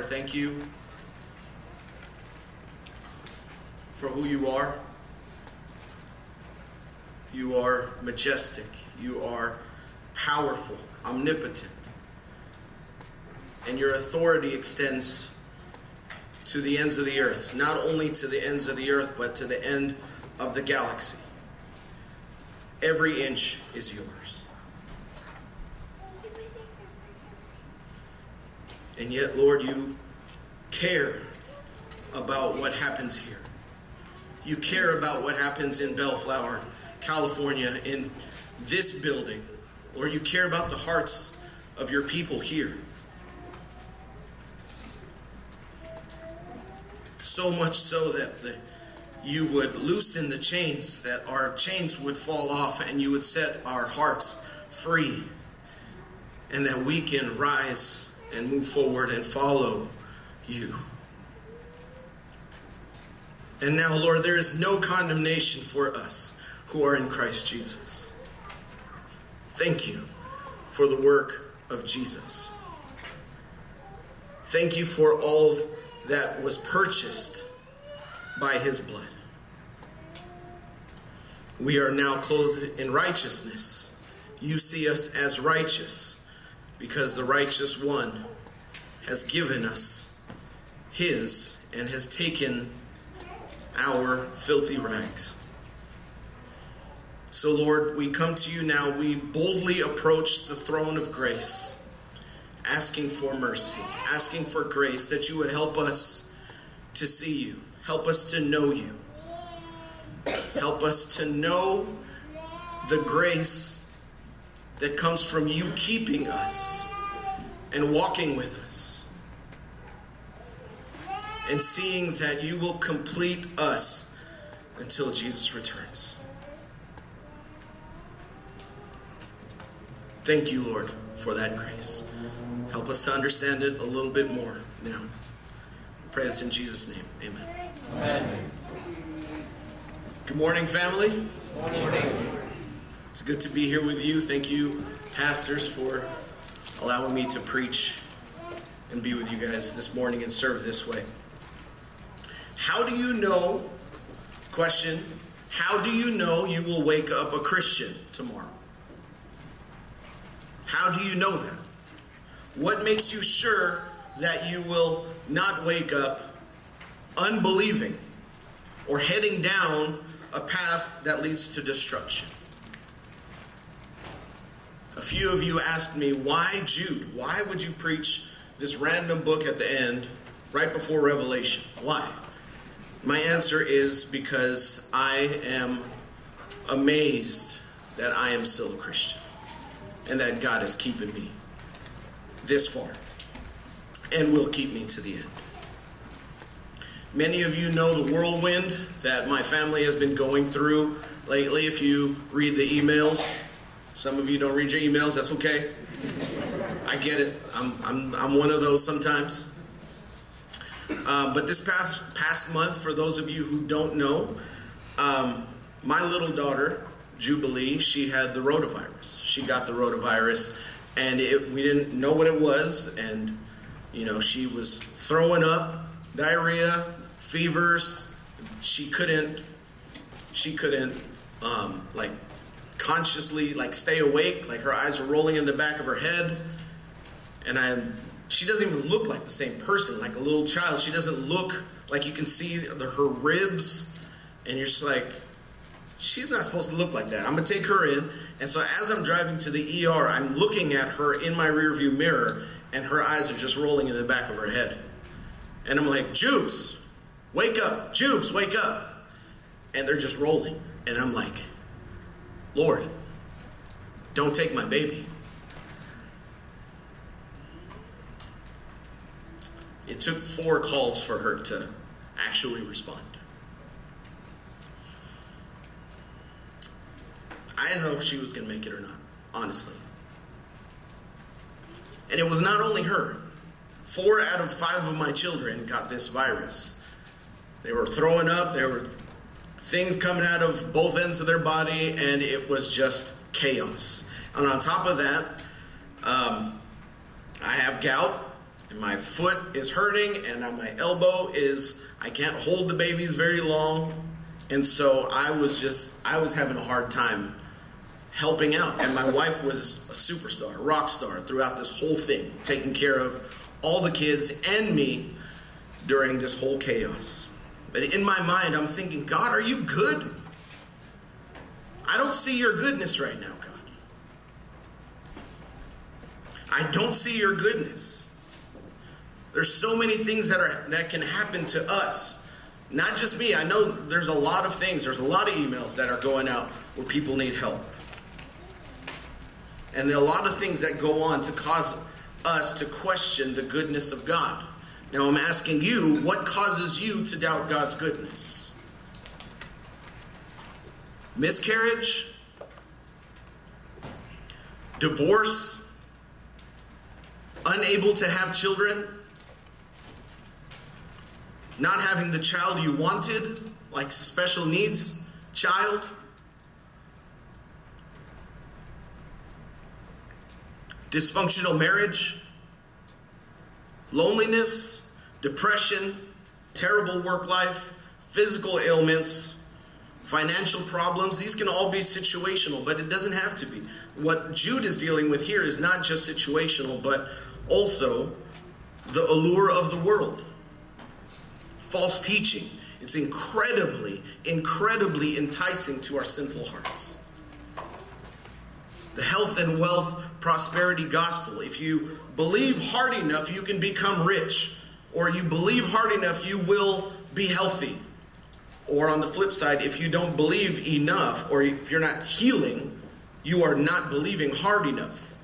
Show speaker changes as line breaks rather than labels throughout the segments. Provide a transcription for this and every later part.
thank you for who you are. You are majestic. You are powerful, omnipotent. And your authority extends to the ends of the earth, not only to the ends of the earth, but to the end of the galaxy. Every inch is yours. And yet, Lord, you care about what happens here. You care about what happens in Bellflower, California, in this building. Lord, you care about the hearts of your people here. So much so that the, you would loosen the chains, that our chains would fall off, and you would set our hearts free, and that we can rise and move forward and follow you. And now, Lord, there is no condemnation for us who are in Christ Jesus. Thank you for the work of Jesus. Thank you for all that was purchased by his blood. We are now clothed in righteousness. You see us as righteous because the righteous one has given us his and has taken our filthy rags. So, Lord, we come to you now. We boldly approach the throne of grace asking for mercy, asking for grace, that you would help us to see you, help us to know you, help us to know the grace that comes from you keeping us and walking with us and seeing that you will complete us until Jesus returns. Thank you, Lord, for that grace. Help us to understand it a little bit more now. Pray this in Jesus' name. Amen. Amen. Good morning, family. Good morning. It's good to be here with you. Thank you, pastors, for allowing me to preach and be with you guys this morning and serve this way. How do you know? Question How do you know you will wake up a Christian tomorrow? How do you know that? What makes you sure that you will not wake up unbelieving or heading down a path that leads to destruction? A few of you asked me, why Jude? Why would you preach this random book at the end, right before Revelation? Why? My answer is because I am amazed that I am still a Christian and that God is keeping me this far and will keep me to the end. Many of you know the whirlwind that my family has been going through lately. If you read the emails, some of you don't read your emails, that's okay. I get it. I'm, I'm, I'm one of those sometimes. Um, but this past, past month, for those of you who don't know, um, my little daughter, Jubilee, she had the rotavirus. She got the rotavirus and it, we didn't know what it was, and you know she was throwing up, diarrhea, fevers. She couldn't, she couldn't um, like consciously like stay awake. Like her eyes are rolling in the back of her head, and I, she doesn't even look like the same person. Like a little child, she doesn't look like you can see the, her ribs, and you're just like, she's not supposed to look like that. I'm gonna take her in. And so as I'm driving to the ER, I'm looking at her in my rearview mirror, and her eyes are just rolling in the back of her head. And I'm like, Jubes, wake up, Jubes, wake up. And they're just rolling. And I'm like, Lord, don't take my baby. It took four calls for her to actually respond. I didn't know if she was going to make it or not, honestly. And it was not only her. Four out of five of my children got this virus. They were throwing up, they were things coming out of both ends of their body, and it was just chaos. And on top of that, um, I have gout, and my foot is hurting, and my elbow is, I can't hold the babies very long. And so I was just, I was having a hard time helping out. And my wife was a superstar, rock star throughout this whole thing, taking care of all the kids and me during this whole chaos. But in my mind, I'm thinking, God, are you good? I don't see your goodness right now, God. I don't see your goodness. There's so many things that are that can happen to us. Not just me. I know there's a lot of things. There's a lot of emails that are going out where people need help. And there are a lot of things that go on to cause us to question the goodness of God. Now I'm asking you, what causes you to doubt God's goodness? Miscarriage? Divorce? Unable to have children? Not having the child you wanted, like special needs child? Dysfunctional marriage? Loneliness? Depression, terrible work life, physical ailments, financial problems. These can all be situational, but it doesn't have to be. What Jude is dealing with here is not just situational, but also the allure of the world. False teaching. It's incredibly, incredibly enticing to our sinful hearts. The health and wealth prosperity gospel. If you believe hard enough, you can become rich or you believe hard enough, you will be healthy. Or on the flip side, if you don't believe enough, or if you're not healing, you are not believing hard enough.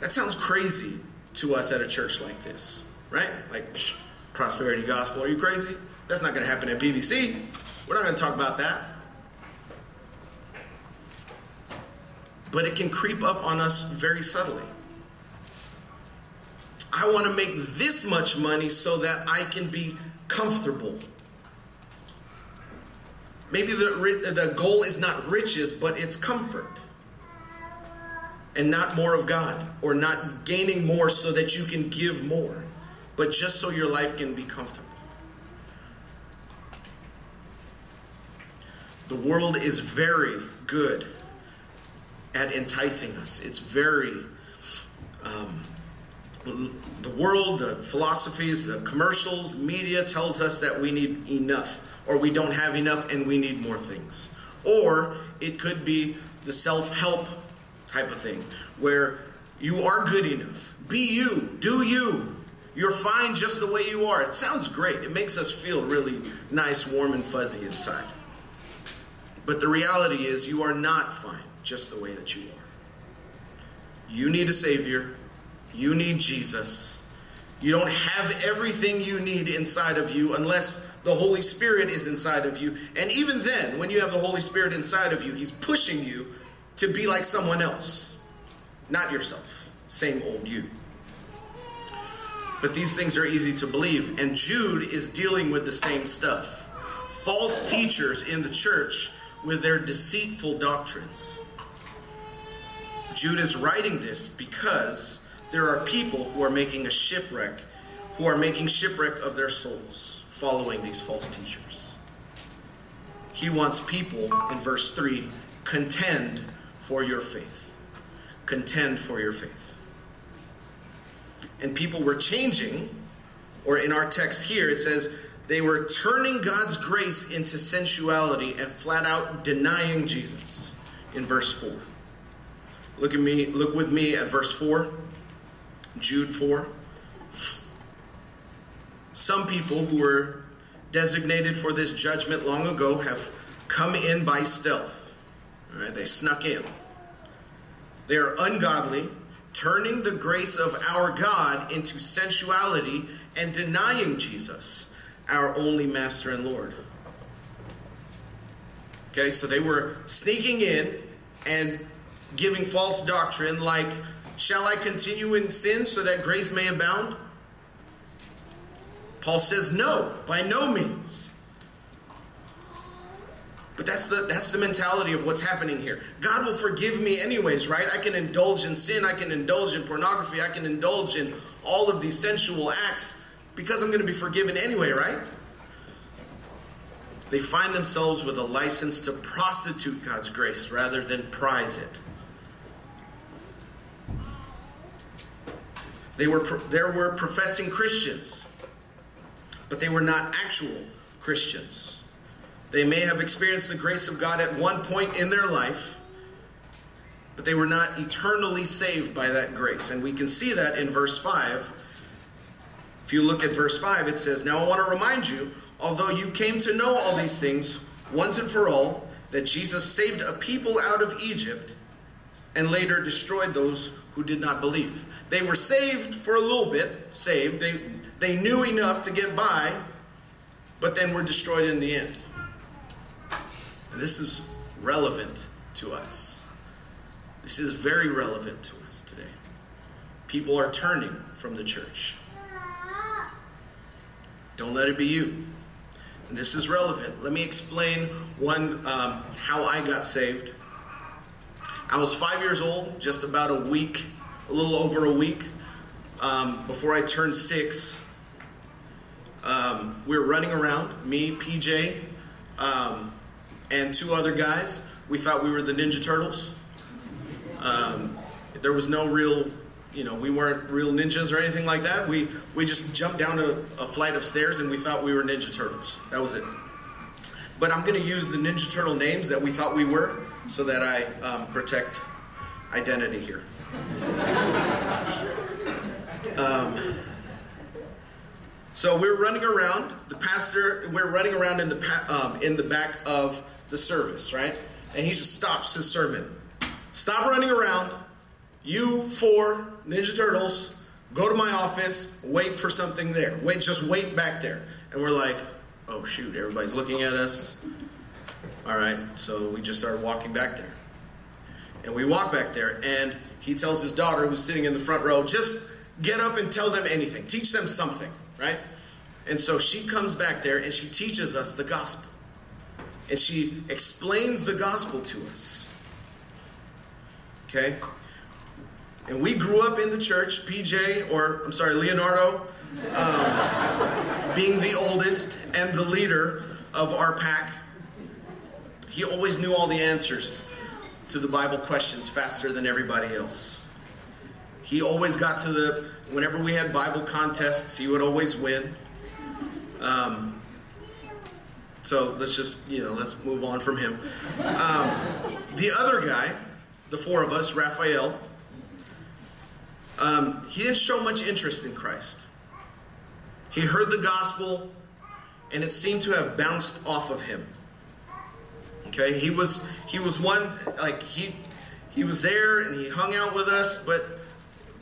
That sounds crazy to us at a church like this, right? Like, psh, prosperity gospel. Are you crazy? That's not going to happen at BBC. We're not going to talk about that. But it can creep up on us very subtly. I want to make this much money so that I can be comfortable. Maybe the, the goal is not riches, but it's comfort. And not more of God, or not gaining more so that you can give more, but just so your life can be comfortable. The world is very good at enticing us. It's very um, the world, the philosophies, the commercials, media tells us that we need enough, or we don't have enough and we need more things. Or it could be the self help type of thing, where you are good enough. Be you, do you. You're fine just the way you are. It sounds great. It makes us feel really nice, warm, and fuzzy inside. But the reality is, you are not fine just the way that you are. You need a Savior. You need Jesus. You don't have everything you need inside of you unless the Holy Spirit is inside of you. And even then, when you have the Holy Spirit inside of you, He's pushing you to be like someone else, not yourself. Same old you. But these things are easy to believe. And Jude is dealing with the same stuff. False teachers in the church with their deceitful doctrines. Jude is writing this because there are people who are making a shipwreck, who are making shipwreck of their souls, following these false teachers. He wants people, in verse 3, contend for your faith. Contend for your faith. And people were changing, or in our text here, it says they were turning God's grace into sensuality and flat out denying Jesus in verse 4. Look at me, look with me at verse 4. Jude 4. Some people who were designated for this judgment long ago have come in by stealth. Right, they snuck in. They are ungodly, turning the grace of our God into sensuality and denying Jesus, our only master and Lord. Okay, so they were sneaking in and giving false doctrine like Shall I continue in sin so that grace may abound? Paul says, No, by no means. But that's the that's the mentality of what's happening here. God will forgive me anyways, right? I can indulge in sin, I can indulge in pornography, I can indulge in all of these sensual acts because I'm going to be forgiven anyway, right? They find themselves with a license to prostitute God's grace rather than prize it. They were there were professing Christians, but they were not actual Christians. They may have experienced the grace of God at one point in their life, but they were not eternally saved by that grace. And we can see that in verse 5. If you look at verse 5, it says, Now I want to remind you, although you came to know all these things once and for all, that Jesus saved a people out of Egypt and later destroyed those who did not believe. They were saved for a little bit, saved. They, they knew enough to get by, but then were destroyed in the end. And this is relevant to us. This is very relevant to us today. People are turning from the church. Don't let it be you. And this is relevant. Let me explain one um, how I got saved. I was five years old, just about a week, a little over a week um, before I turned six. Um, we were running around, me, PJ, um, and two other guys. We thought we were the Ninja Turtles. Um, there was no real, you know, we weren't real ninjas or anything like that. We we just jumped down a, a flight of stairs and we thought we were Ninja Turtles. That was it. But I'm going to use the Ninja Turtle names that we thought we were so that I um, protect identity here. Um, so we're running around. The pastor, we're running around in the um, in the back of the service, right? And he just stops his sermon. Stop running around. You four Ninja Turtles, go to my office. Wait for something there. Wait, just wait back there. And we're like, oh shoot, everybody's looking at us. All right, so we just started walking back there. And we walk back there, and he tells his daughter, who's sitting in the front row, just get up and tell them anything, teach them something, right? And so she comes back there and she teaches us the gospel. And she explains the gospel to us. Okay? And we grew up in the church, PJ, or I'm sorry, Leonardo, um, being the oldest and the leader of our pack. He always knew all the answers to the Bible questions faster than everybody else. He always got to the, whenever we had Bible contests, he would always win. Um, so let's just, you know, let's move on from him. Um, the other guy, the four of us, Raphael, um, he didn't show much interest in Christ. He heard the gospel, and it seemed to have bounced off of him. Okay, he was he was one like he he was there and he hung out with us, but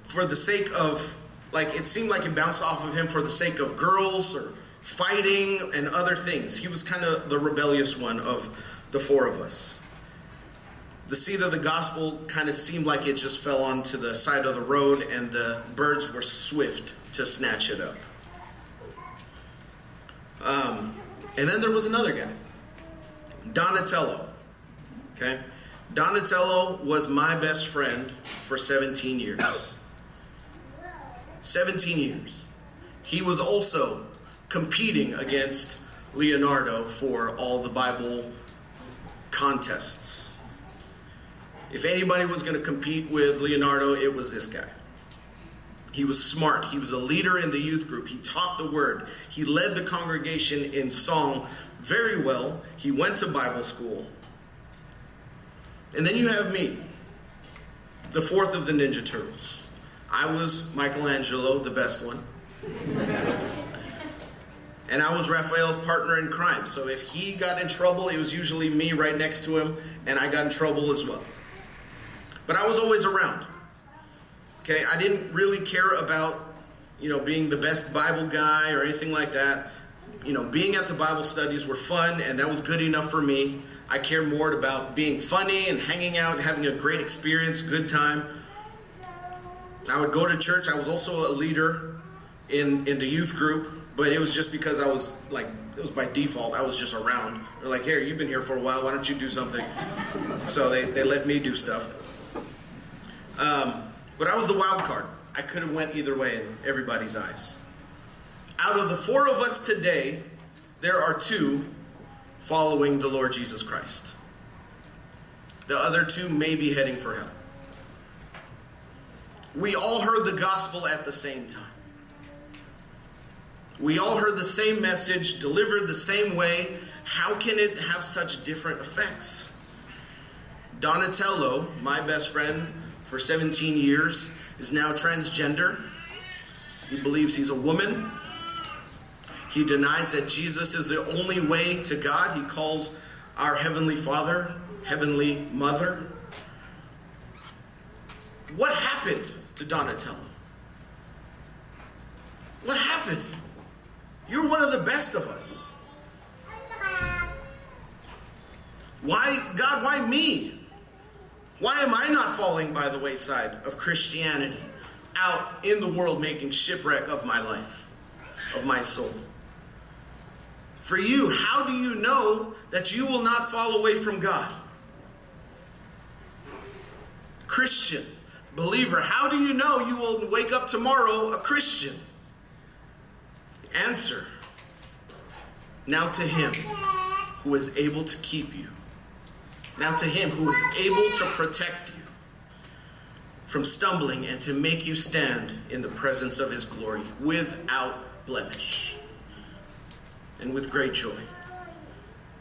for the sake of like it seemed like it bounced off of him for the sake of girls or fighting and other things. He was kind of the rebellious one of the four of us. The seed of the gospel kind of seemed like it just fell onto the side of the road and the birds were swift to snatch it up. Um, and then there was another guy, Donatello. Okay? Donatello was my best friend for 17 years. 17 years. He was also competing against Leonardo for all the Bible contests. If anybody was going to compete with Leonardo, it was this guy. He was smart. He was a leader in the youth group. He taught the word. He led the congregation in song very well. He went to Bible school. And then you have me, the fourth of the Ninja Turtles. I was Michelangelo, the best one. and I was Raphael's partner in crime. So if he got in trouble, it was usually me right next to him, and I got in trouble as well. But I was always around. Okay, I didn't really care about, you know, being the best Bible guy or anything like that. You know, being at the Bible studies were fun, and that was good enough for me. I care more about being funny and hanging out, and having a great experience, good time. I would go to church. I was also a leader in, in the youth group. but it was just because I was like, it was by default. I was just around. They're like, here, you've been here for a while. Why don't you do something? So they, they let me do stuff. Um, but I was the wild card. I could have went either way in everybody's eyes. Out of the four of us today, there are two following the Lord Jesus Christ. The other two may be heading for hell. We all heard the gospel at the same time. We all heard the same message, delivered the same way. How can it have such different effects? Donatello, my best friend for 17 years, is now transgender. He believes he's a woman. He denies that Jesus is the only way to God. He calls our Heavenly Father, Heavenly Mother. What happened to Donatello? What happened? You're one of the best of us. Why, God, why me? Why am I not falling by the wayside of Christianity, out in the world making shipwreck of my life, of my soul? For you, how do you know that you will not fall away from God? Christian, believer, how do you know you will wake up tomorrow a Christian? Answer now to him who is able to keep you. Now to him who is able to protect you from stumbling and to make you stand in the presence of his glory without blemish and with great joy.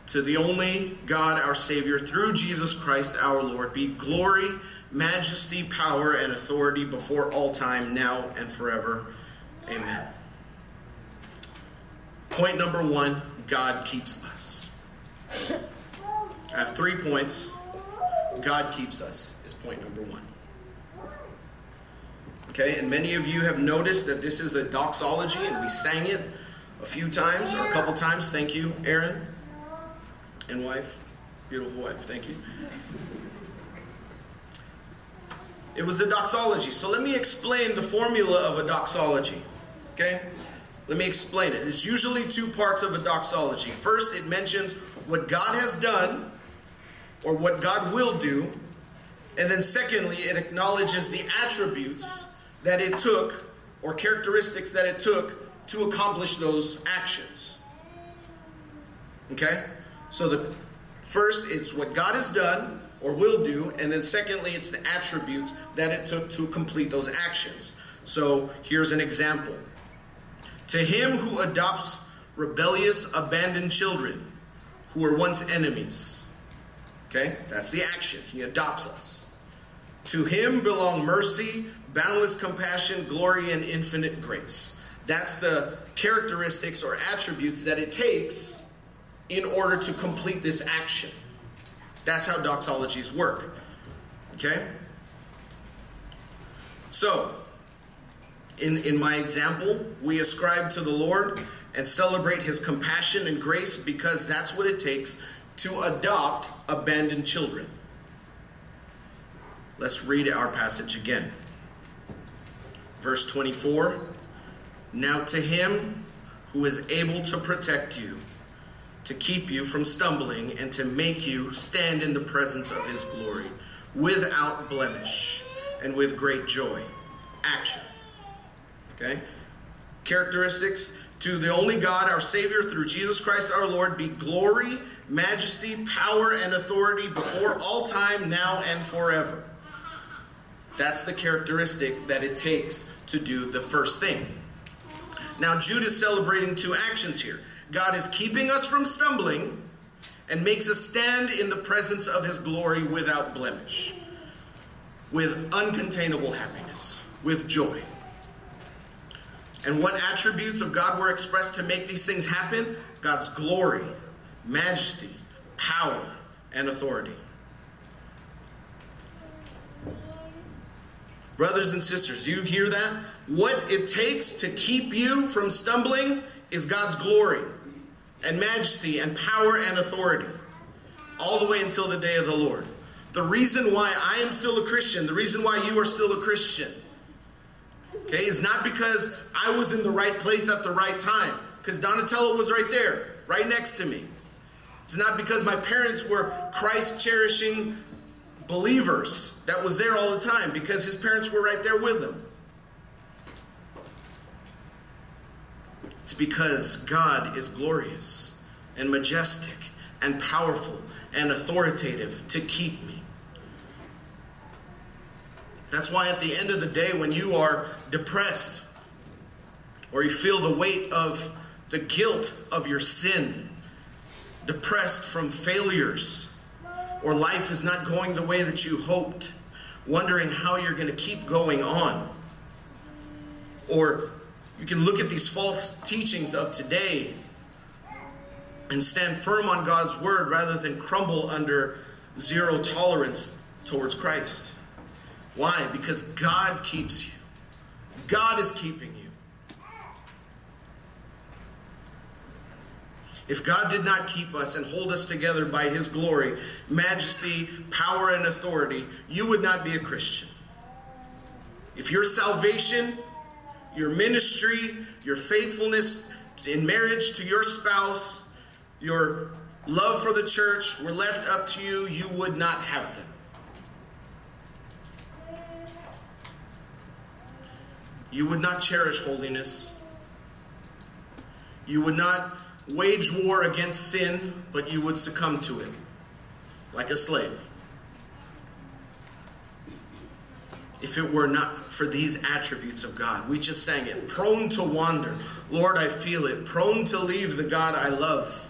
To the only God, our Savior, through Jesus Christ our Lord, be glory, majesty, power, and authority before all time, now and forever. Amen. Point number one God keeps us. I have three points. God keeps us is point number one. Okay, and many of you have noticed that this is a doxology, and we sang it a few times or a couple times. Thank you, Aaron and wife. Beautiful wife. Thank you. It was the doxology. So let me explain the formula of a doxology. Okay? Let me explain it. It's usually two parts of a doxology. First, it mentions what God has done or what God will do. And then, secondly, it acknowledges the attributes that it took or characteristics that it took to accomplish those actions. Okay? So the first it's what God has done or will do, and then secondly it's the attributes that it took to complete those actions. So here's an example. To him who adopts rebellious abandoned children who were once enemies. Okay? That's the action. He adopts us. To him belong mercy, boundless compassion, glory, and infinite grace. That's the characteristics or attributes that it takes in order to complete this action. That's how doxologies work. Okay? So, in, in my example, we ascribe to the Lord and celebrate his compassion and grace because that's what it takes to adopt abandoned children. Let's read our passage again. Verse 24 Now to him who is able to protect you, to keep you from stumbling, and to make you stand in the presence of his glory without blemish and with great joy. Action. Okay? Characteristics to the only God, our Savior, through Jesus Christ our Lord, be glory, majesty, power, and authority before all time, now and forever. That's the characteristic that it takes to do the first thing. Now, Jude is celebrating two actions here God is keeping us from stumbling and makes us stand in the presence of his glory without blemish, with uncontainable happiness, with joy. And what attributes of God were expressed to make these things happen? God's glory, majesty, power, and authority. Brothers and sisters, do you hear that? What it takes to keep you from stumbling is God's glory and majesty and power and authority, all the way until the day of the Lord. The reason why I am still a Christian, the reason why you are still a Christian, Okay, it's not because I was in the right place at the right time, because Donatello was right there, right next to me. It's not because my parents were Christ cherishing believers that was there all the time, because his parents were right there with him. It's because God is glorious and majestic and powerful and authoritative to keep me. That's why at the end of the day, when you are depressed or you feel the weight of the guilt of your sin, depressed from failures, or life is not going the way that you hoped, wondering how you're going to keep going on, or you can look at these false teachings of today and stand firm on God's word rather than crumble under zero tolerance towards Christ. Why? Because God keeps you. God is keeping you. If God did not keep us and hold us together by his glory, majesty, power, and authority, you would not be a Christian. If your salvation, your ministry, your faithfulness in marriage to your spouse, your love for the church were left up to you, you would not have them. You would not cherish holiness. You would not wage war against sin, but you would succumb to it like a slave. If it were not for these attributes of God, we just sang it prone to wander. Lord, I feel it. Prone to leave the God I love.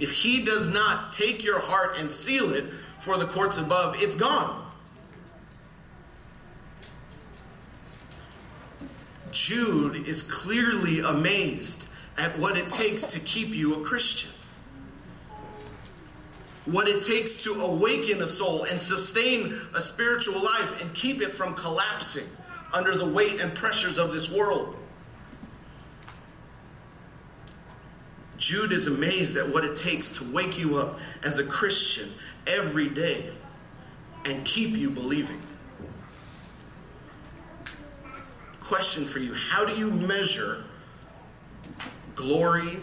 If He does not take your heart and seal it for the courts above, it's gone. Jude is clearly amazed at what it takes to keep you a Christian. What it takes to awaken a soul and sustain a spiritual life and keep it from collapsing under the weight and pressures of this world. Jude is amazed at what it takes to wake you up as a Christian every day and keep you believing. Question for you How do you measure glory,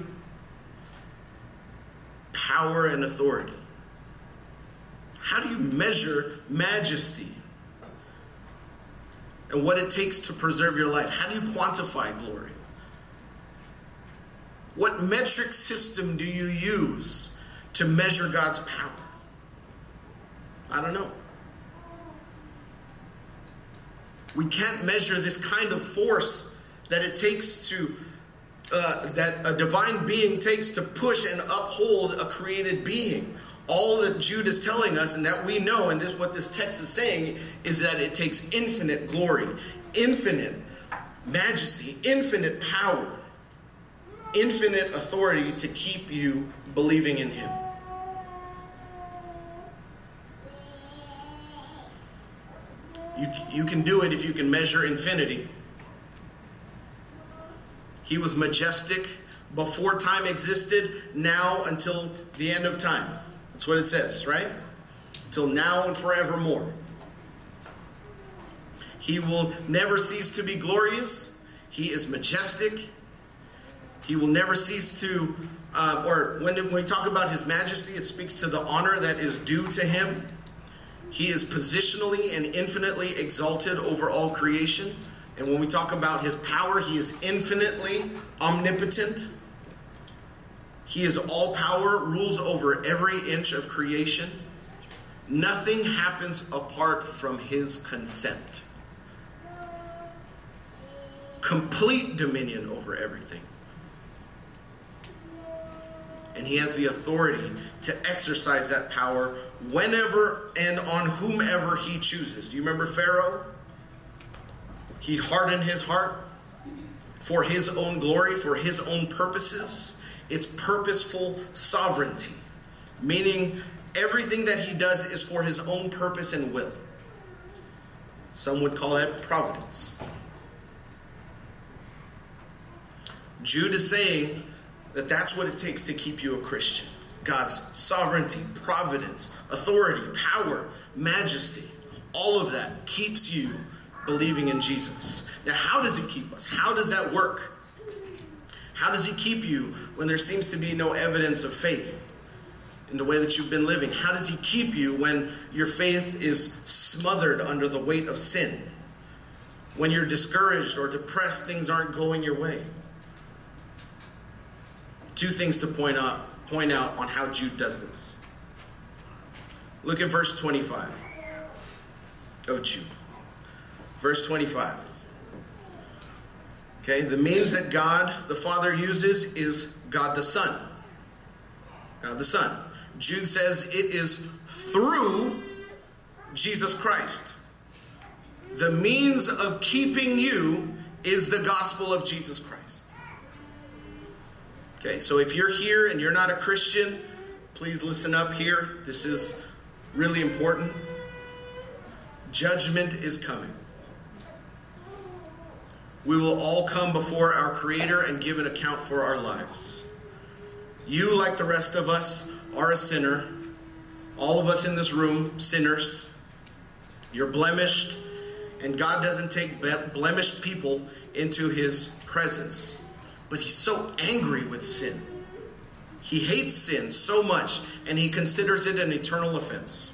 power, and authority? How do you measure majesty and what it takes to preserve your life? How do you quantify glory? What metric system do you use to measure God's power? I don't know. We can't measure this kind of force that it takes to, uh, that a divine being takes to push and uphold a created being. All that Jude is telling us, and that we know, and this what this text is saying, is that it takes infinite glory, infinite majesty, infinite power, infinite authority to keep you believing in Him. You, you can do it if you can measure infinity. He was majestic before time existed, now until the end of time. That's what it says, right? Till now and forevermore. He will never cease to be glorious. He is majestic. He will never cease to, uh, or when, when we talk about his majesty, it speaks to the honor that is due to him. He is positionally and infinitely exalted over all creation. And when we talk about his power, he is infinitely omnipotent. He is all power, rules over every inch of creation. Nothing happens apart from his consent. Complete dominion over everything and he has the authority to exercise that power whenever and on whomever he chooses. Do you remember Pharaoh? He hardened his heart for his own glory, for his own purposes. It's purposeful sovereignty, meaning everything that he does is for his own purpose and will. Some would call that providence. Jude is saying that that's what it takes to keep you a Christian. God's sovereignty, providence, authority, power, majesty, all of that keeps you believing in Jesus. Now, how does He keep us? How does that work? How does He keep you when there seems to be no evidence of faith in the way that you've been living? How does He keep you when your faith is smothered under the weight of sin? When you're discouraged or depressed, things aren't going your way? Two things to point out, point out on how Jude does this. Look at verse 25 of Jude. Verse 25. Okay, the means that God the Father uses is God the Son. God the Son. Jude says it is through Jesus Christ. The means of keeping you is the gospel of Jesus Christ. Okay, so if you're here and you're not a Christian, please listen up here. This is really important. Judgment is coming. We will all come before our Creator and give an account for our lives. You, like the rest of us, are a sinner. All of us in this room, sinners. You're blemished, and God doesn't take blemished people into His presence. But He's so angry with sin. He hates sin so much, and He considers it an eternal offense,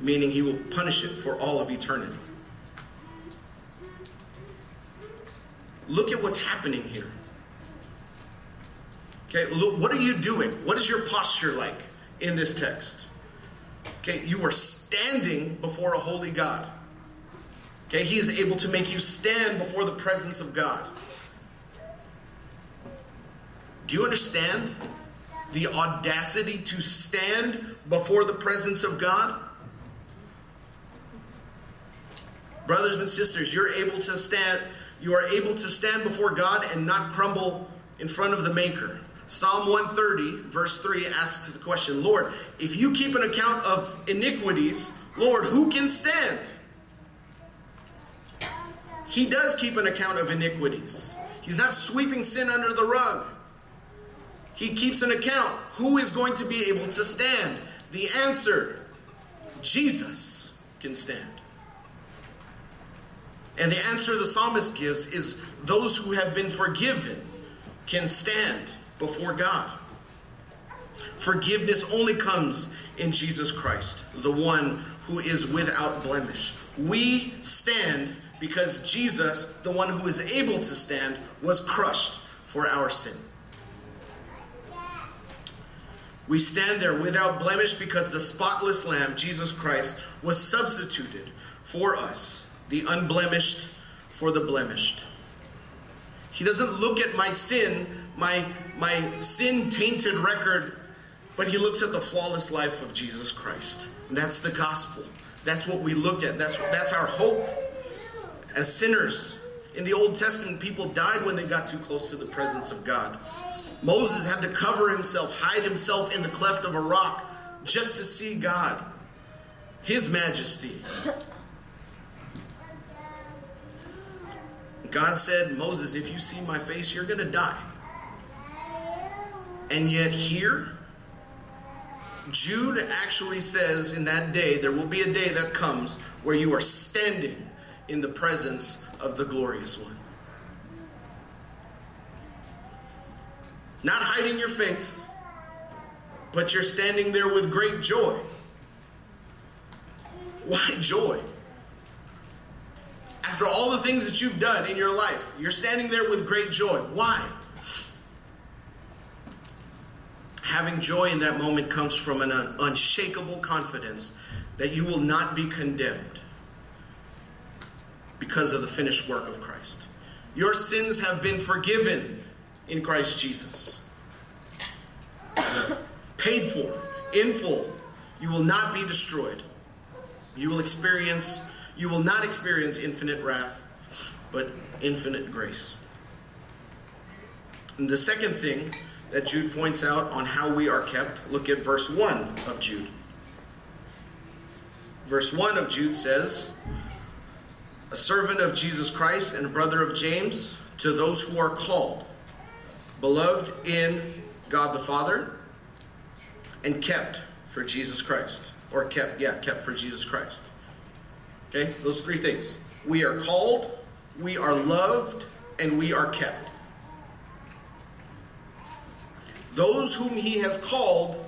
meaning He will punish it for all of eternity. Look at what's happening here. Okay, look, what are you doing? What is your posture like in this text? Okay, you are standing before a holy God. Okay, He is able to make you stand before the presence of God. Do you understand the audacity to stand before the presence of God? Brothers and sisters, you're able to stand you are able to stand before God and not crumble in front of the Maker. Psalm 130, verse 3 asks the question Lord, if you keep an account of iniquities, Lord, who can stand? He does keep an account of iniquities. He's not sweeping sin under the rug. He keeps an account. Who is going to be able to stand? The answer Jesus can stand. And the answer the psalmist gives is those who have been forgiven can stand before God. Forgiveness only comes in Jesus Christ, the one who is without blemish. We stand because Jesus, the one who is able to stand, was crushed for our sin. We stand there without blemish because the spotless Lamb, Jesus Christ, was substituted for us the unblemished for the blemished. He doesn't look at my sin, my, my sin tainted record, but he looks at the flawless life of Jesus Christ. And that's the gospel. That's what we look at. That's, that's our hope as sinners. In the Old Testament, people died when they got too close to the presence of God. Moses had to cover himself, hide himself in the cleft of a rock just to see God, his majesty. God said, Moses, if you see my face, you're going to die. And yet, here, Jude actually says in that day, there will be a day that comes where you are standing in the presence of the glorious one. Not hiding your face, but you're standing there with great joy. Why joy? After all the things that you've done in your life, you're standing there with great joy. Why? Having joy in that moment comes from an unshakable confidence that you will not be condemned because of the finished work of Christ. Your sins have been forgiven in Christ Jesus. Paid for in full. You will not be destroyed. You will experience you will not experience infinite wrath, but infinite grace. And the second thing that Jude points out on how we are kept, look at verse 1 of Jude. Verse 1 of Jude says, A servant of Jesus Christ and a brother of James, to those who are called, beloved in God the Father, and kept for Jesus Christ. Or kept, yeah, kept for Jesus Christ. Okay? Those three things. we are called, we are loved, and we are kept. Those whom he has called,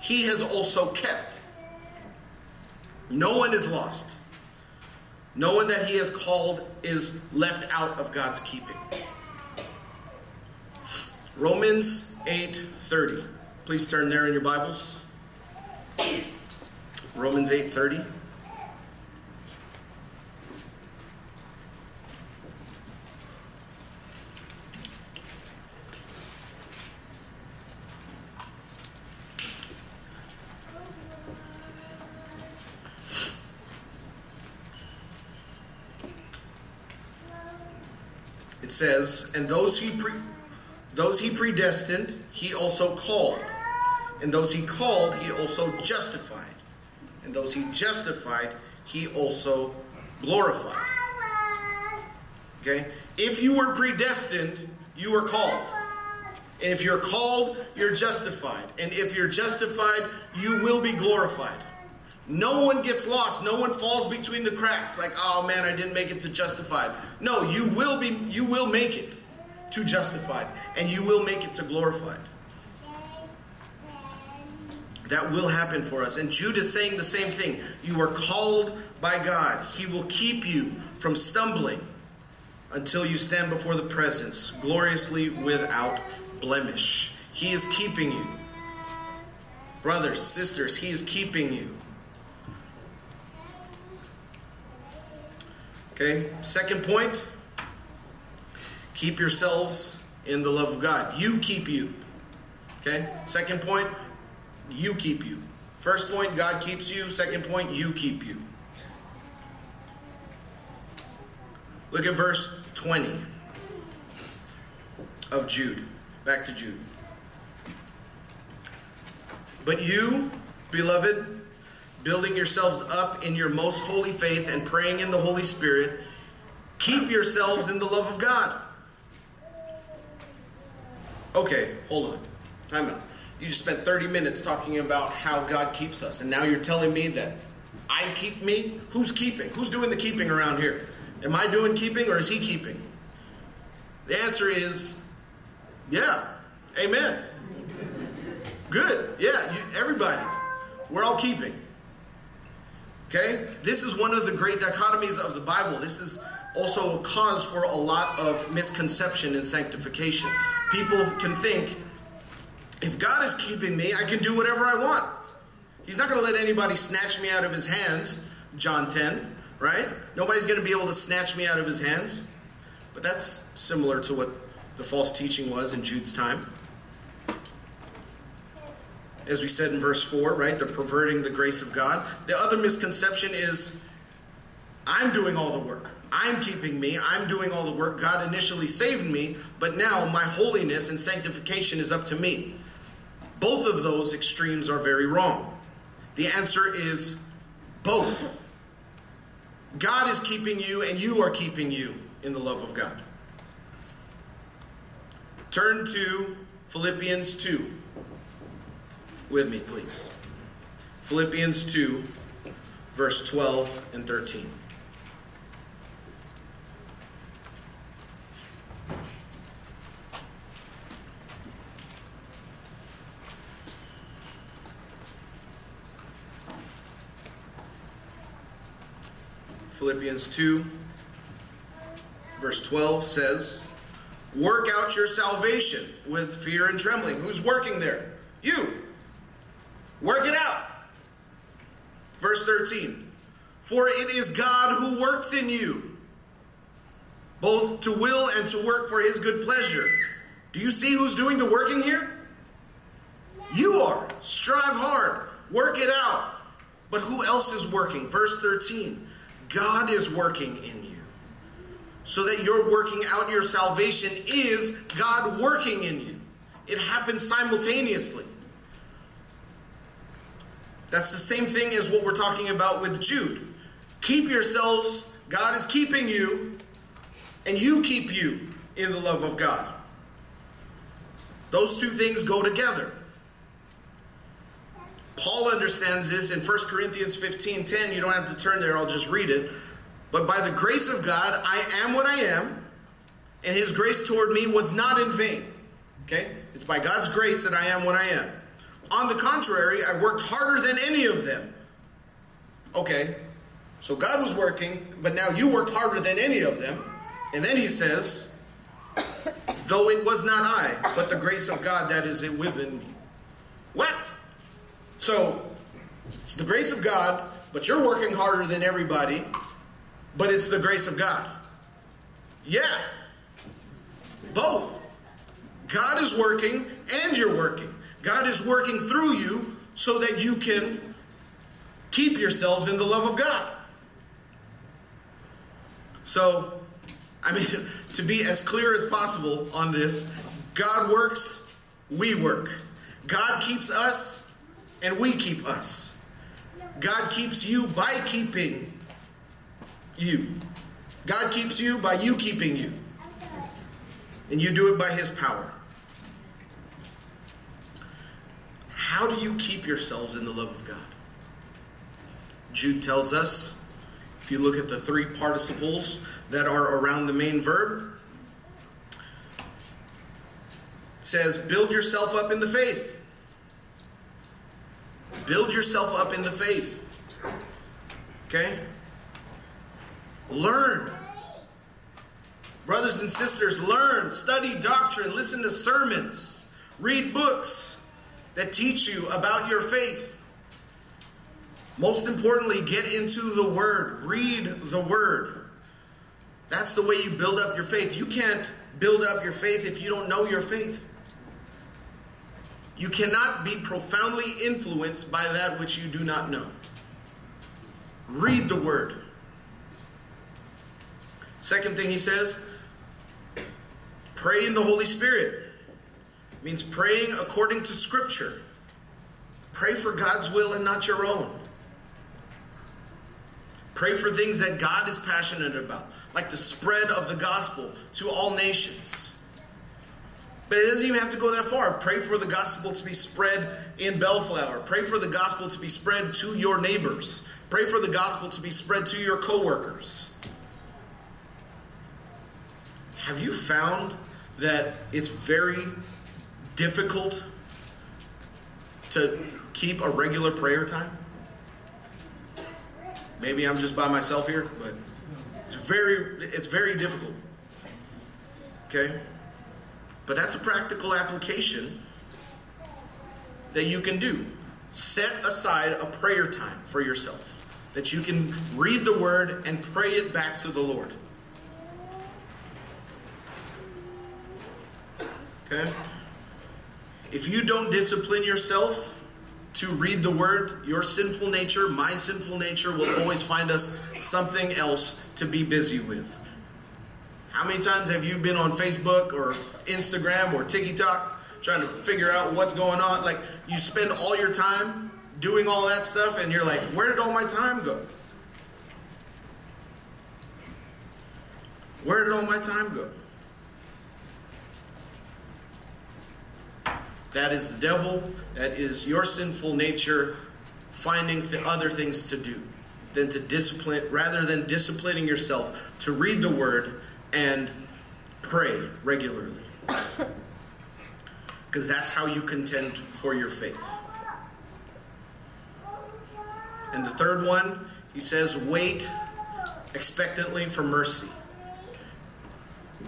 he has also kept. No one is lost. No one that he has called is left out of God's keeping. Romans 8:30. Please turn there in your Bibles. Romans 8:30. It says, "And those he pre- those he predestined, he also called. And those he called, he also justified. And those he justified, he also glorified. Okay? If you were predestined, you were called. And if you're called, you're justified. And if you're justified, you will be glorified. No one gets lost. No one falls between the cracks like, "Oh man, I didn't make it to justified." No, you will be you will make it to justified, and you will make it to glorified. That will happen for us. And Jude is saying the same thing. You are called by God, He will keep you from stumbling until you stand before the presence gloriously without blemish. He is keeping you. Brothers, sisters, He is keeping you. Okay, second point keep yourselves in the love of God. You keep you. Okay? Second point, you keep you. First point, God keeps you. Second point, you keep you. Look at verse 20 of Jude. Back to Jude. But you, beloved, building yourselves up in your most holy faith and praying in the Holy Spirit, keep yourselves in the love of God. Okay, hold on. Time out. You just spent 30 minutes talking about how God keeps us, and now you're telling me that I keep me? Who's keeping? Who's doing the keeping around here? Am I doing keeping or is he keeping? The answer is yeah. Amen. Good. Yeah, you, everybody. We're all keeping. Okay? This is one of the great dichotomies of the Bible. This is also a cause for a lot of misconception in sanctification. People can think, if God is keeping me, I can do whatever I want. He's not going to let anybody snatch me out of his hands, John 10, right? Nobody's going to be able to snatch me out of his hands. But that's similar to what the false teaching was in Jude's time. As we said in verse 4, right? The perverting the grace of God. The other misconception is I'm doing all the work. I'm keeping me. I'm doing all the work. God initially saved me, but now my holiness and sanctification is up to me. Both of those extremes are very wrong. The answer is both. God is keeping you, and you are keeping you in the love of God. Turn to Philippians 2 with me, please. Philippians 2, verse 12 and 13. Philippians 2, verse 12 says, Work out your salvation with fear and trembling. Who's working there? You. Work it out. Verse 13, For it is God who works in you, both to will and to work for his good pleasure. Do you see who's doing the working here? You are. Strive hard. Work it out. But who else is working? Verse 13. God is working in you. So that you're working out your salvation is God working in you. It happens simultaneously. That's the same thing as what we're talking about with Jude. Keep yourselves, God is keeping you, and you keep you in the love of God. Those two things go together. Paul understands this in 1 Corinthians 15 10. You don't have to turn there, I'll just read it. But by the grace of God, I am what I am, and his grace toward me was not in vain. Okay? It's by God's grace that I am what I am. On the contrary, I worked harder than any of them. Okay, so God was working, but now you worked harder than any of them. And then he says, Though it was not I, but the grace of God that is within me. What? So, it's the grace of God, but you're working harder than everybody, but it's the grace of God. Yeah. Both. God is working and you're working. God is working through you so that you can keep yourselves in the love of God. So, I mean, to be as clear as possible on this, God works, we work. God keeps us, and we keep us. God keeps you by keeping you. God keeps you by you keeping you. And you do it by His power. How do you keep yourselves in the love of God? Jude tells us, if you look at the three participles that are around the main verb, says, build yourself up in the faith. Build yourself up in the faith. Okay? Learn. Brothers and sisters, learn, study doctrine, listen to sermons, read books that teach you about your faith. Most importantly, get into the Word, read the Word. That's the way you build up your faith. You can't build up your faith if you don't know your faith. You cannot be profoundly influenced by that which you do not know. Read the Word. Second thing he says, pray in the Holy Spirit. It means praying according to Scripture. Pray for God's will and not your own. Pray for things that God is passionate about, like the spread of the gospel to all nations. But it doesn't even have to go that far. Pray for the gospel to be spread in Bellflower. Pray for the gospel to be spread to your neighbors. Pray for the gospel to be spread to your coworkers. Have you found that it's very difficult to keep a regular prayer time? Maybe I'm just by myself here, but it's very it's very difficult. Okay? But that's a practical application that you can do. Set aside a prayer time for yourself that you can read the word and pray it back to the Lord. Okay? If you don't discipline yourself to read the word, your sinful nature, my sinful nature, will always find us something else to be busy with. How many times have you been on Facebook or Instagram or TikTok trying to figure out what's going on? Like, you spend all your time doing all that stuff, and you're like, where did all my time go? Where did all my time go? That is the devil. That is your sinful nature finding th- other things to do than to discipline, rather than disciplining yourself to read the word and pray regularly. Because that's how you contend for your faith. And the third one, he says, wait expectantly for mercy.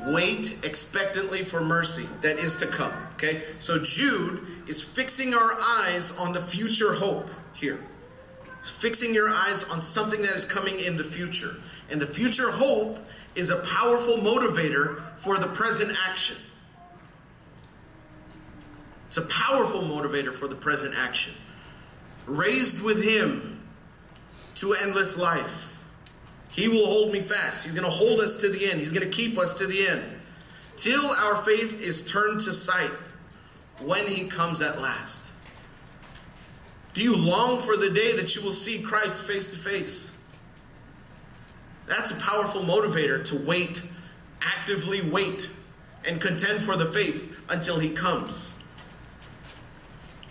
Wait expectantly for mercy that is to come. Okay? So Jude is fixing our eyes on the future hope here. Fixing your eyes on something that is coming in the future. And the future hope is a powerful motivator for the present action. It's a powerful motivator for the present action. Raised with Him to endless life. He will hold me fast. He's going to hold us to the end. He's going to keep us to the end. Till our faith is turned to sight when He comes at last. Do you long for the day that you will see Christ face to face? That's a powerful motivator to wait, actively wait, and contend for the faith until He comes.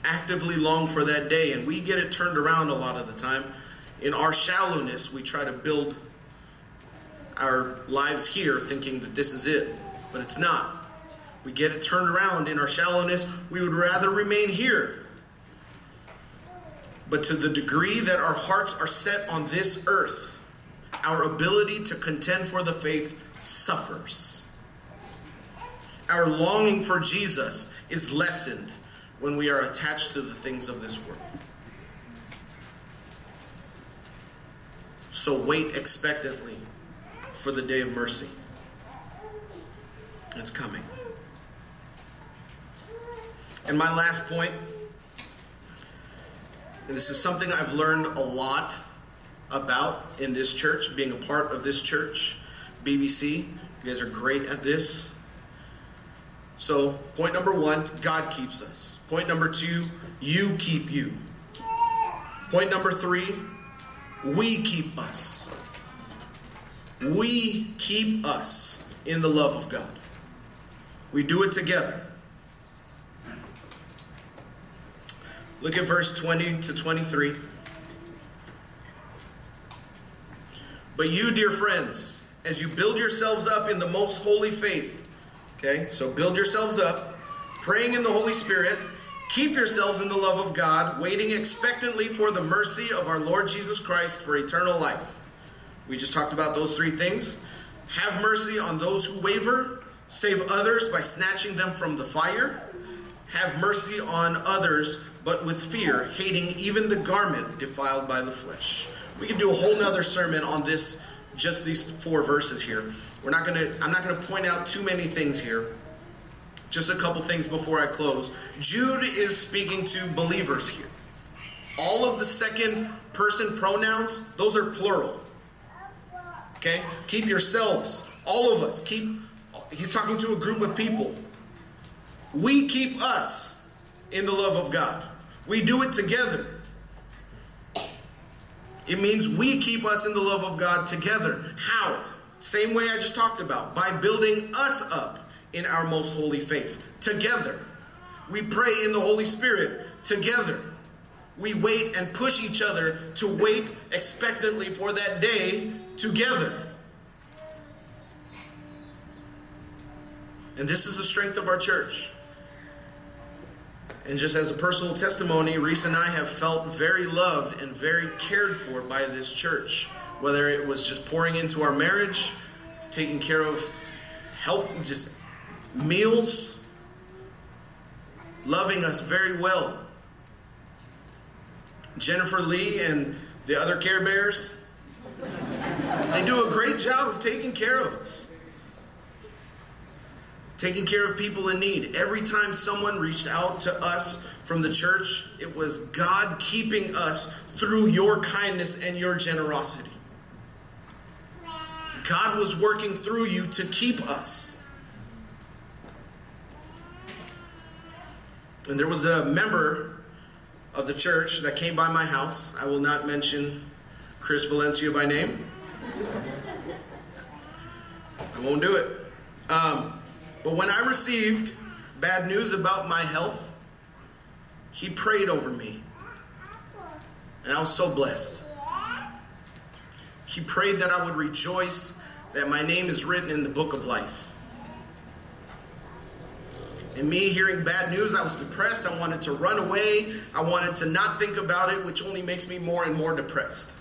Actively long for that day, and we get it turned around a lot of the time. In our shallowness, we try to build our lives here thinking that this is it, but it's not. We get it turned around in our shallowness. We would rather remain here. But to the degree that our hearts are set on this earth, our ability to contend for the faith suffers. Our longing for Jesus is lessened when we are attached to the things of this world. So wait expectantly for the day of mercy. It's coming. And my last point, and this is something I've learned a lot about in this church, being a part of this church, BBC. You guys are great at this. So, point number one God keeps us. Point number two, you keep you. Point number three, we keep us. We keep us in the love of God. We do it together. Look at verse 20 to 23. But you, dear friends, as you build yourselves up in the most holy faith, okay, so build yourselves up, praying in the Holy Spirit, keep yourselves in the love of God, waiting expectantly for the mercy of our Lord Jesus Christ for eternal life. We just talked about those three things. Have mercy on those who waver, save others by snatching them from the fire. Have mercy on others but with fear, hating even the garment defiled by the flesh. We could do a whole nother sermon on this, just these four verses here. We're not gonna, I'm not gonna point out too many things here. Just a couple things before I close. Jude is speaking to believers here. All of the second person pronouns, those are plural. Okay? Keep yourselves, all of us, keep, he's talking to a group of people. We keep us in the love of God. We do it together. It means we keep us in the love of God together. How? Same way I just talked about, by building us up in our most holy faith together. We pray in the Holy Spirit together. We wait and push each other to wait expectantly for that day together. And this is the strength of our church. And just as a personal testimony, Reese and I have felt very loved and very cared for by this church. Whether it was just pouring into our marriage, taking care of help, just meals, loving us very well. Jennifer Lee and the other Care Bears, they do a great job of taking care of us taking care of people in need. Every time someone reached out to us from the church, it was God keeping us through your kindness and your generosity. God was working through you to keep us. And there was a member of the church that came by my house. I will not mention Chris Valencia by name. I won't do it. Um, but when I received bad news about my health, he prayed over me. And I was so blessed. He prayed that I would rejoice that my name is written in the book of life. And me hearing bad news, I was depressed. I wanted to run away. I wanted to not think about it, which only makes me more and more depressed.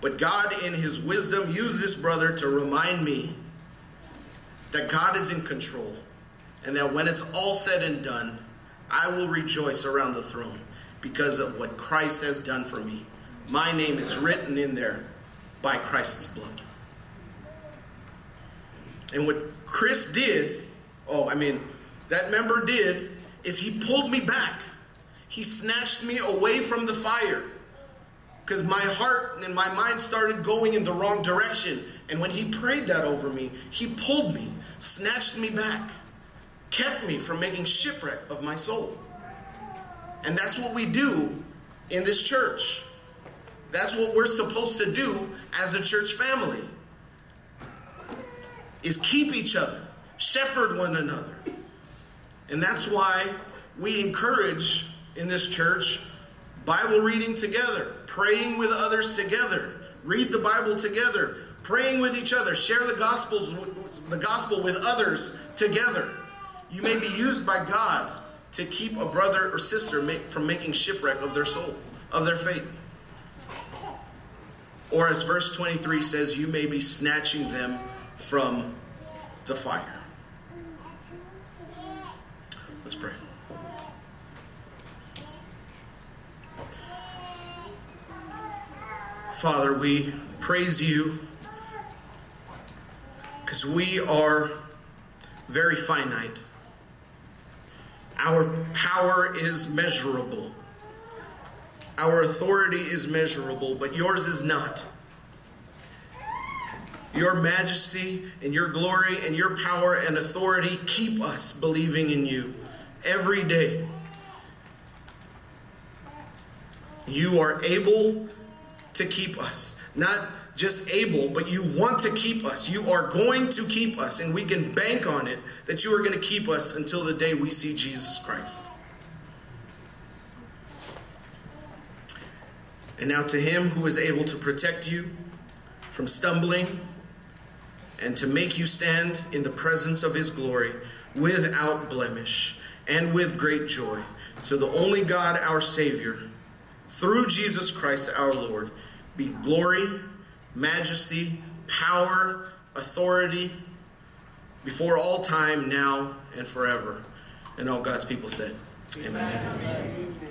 But God, in His wisdom, used this brother to remind me that God is in control, and that when it's all said and done, I will rejoice around the throne because of what Christ has done for me. My name is written in there by Christ's blood. And what Chris did, oh, I mean, that member did, is he pulled me back. He snatched me away from the fire because my heart and my mind started going in the wrong direction. And when he prayed that over me, he pulled me, snatched me back, kept me from making shipwreck of my soul. And that's what we do in this church. That's what we're supposed to do as a church family. Is keep each other, shepherd one another. And that's why we encourage in this church Bible reading together, praying with others together, read the Bible together, praying with each other, share the gospels, the gospel with others together. You may be used by God to keep a brother or sister from making shipwreck of their soul, of their faith. Or as verse 23 says, you may be snatching them from the fire. Let's pray. Father, we praise you because we are very finite. Our power is measurable. Our authority is measurable, but yours is not. Your majesty and your glory and your power and authority keep us believing in you every day. You are able to keep us. Not just able, but you want to keep us. You are going to keep us, and we can bank on it that you are going to keep us until the day we see Jesus Christ. And now to him who is able to protect you from stumbling and to make you stand in the presence of his glory without blemish and with great joy. So the only God, our Savior, through Jesus Christ our Lord, be glory, majesty, power, authority before all time, now and forever. And all God's people said, Amen. Amen.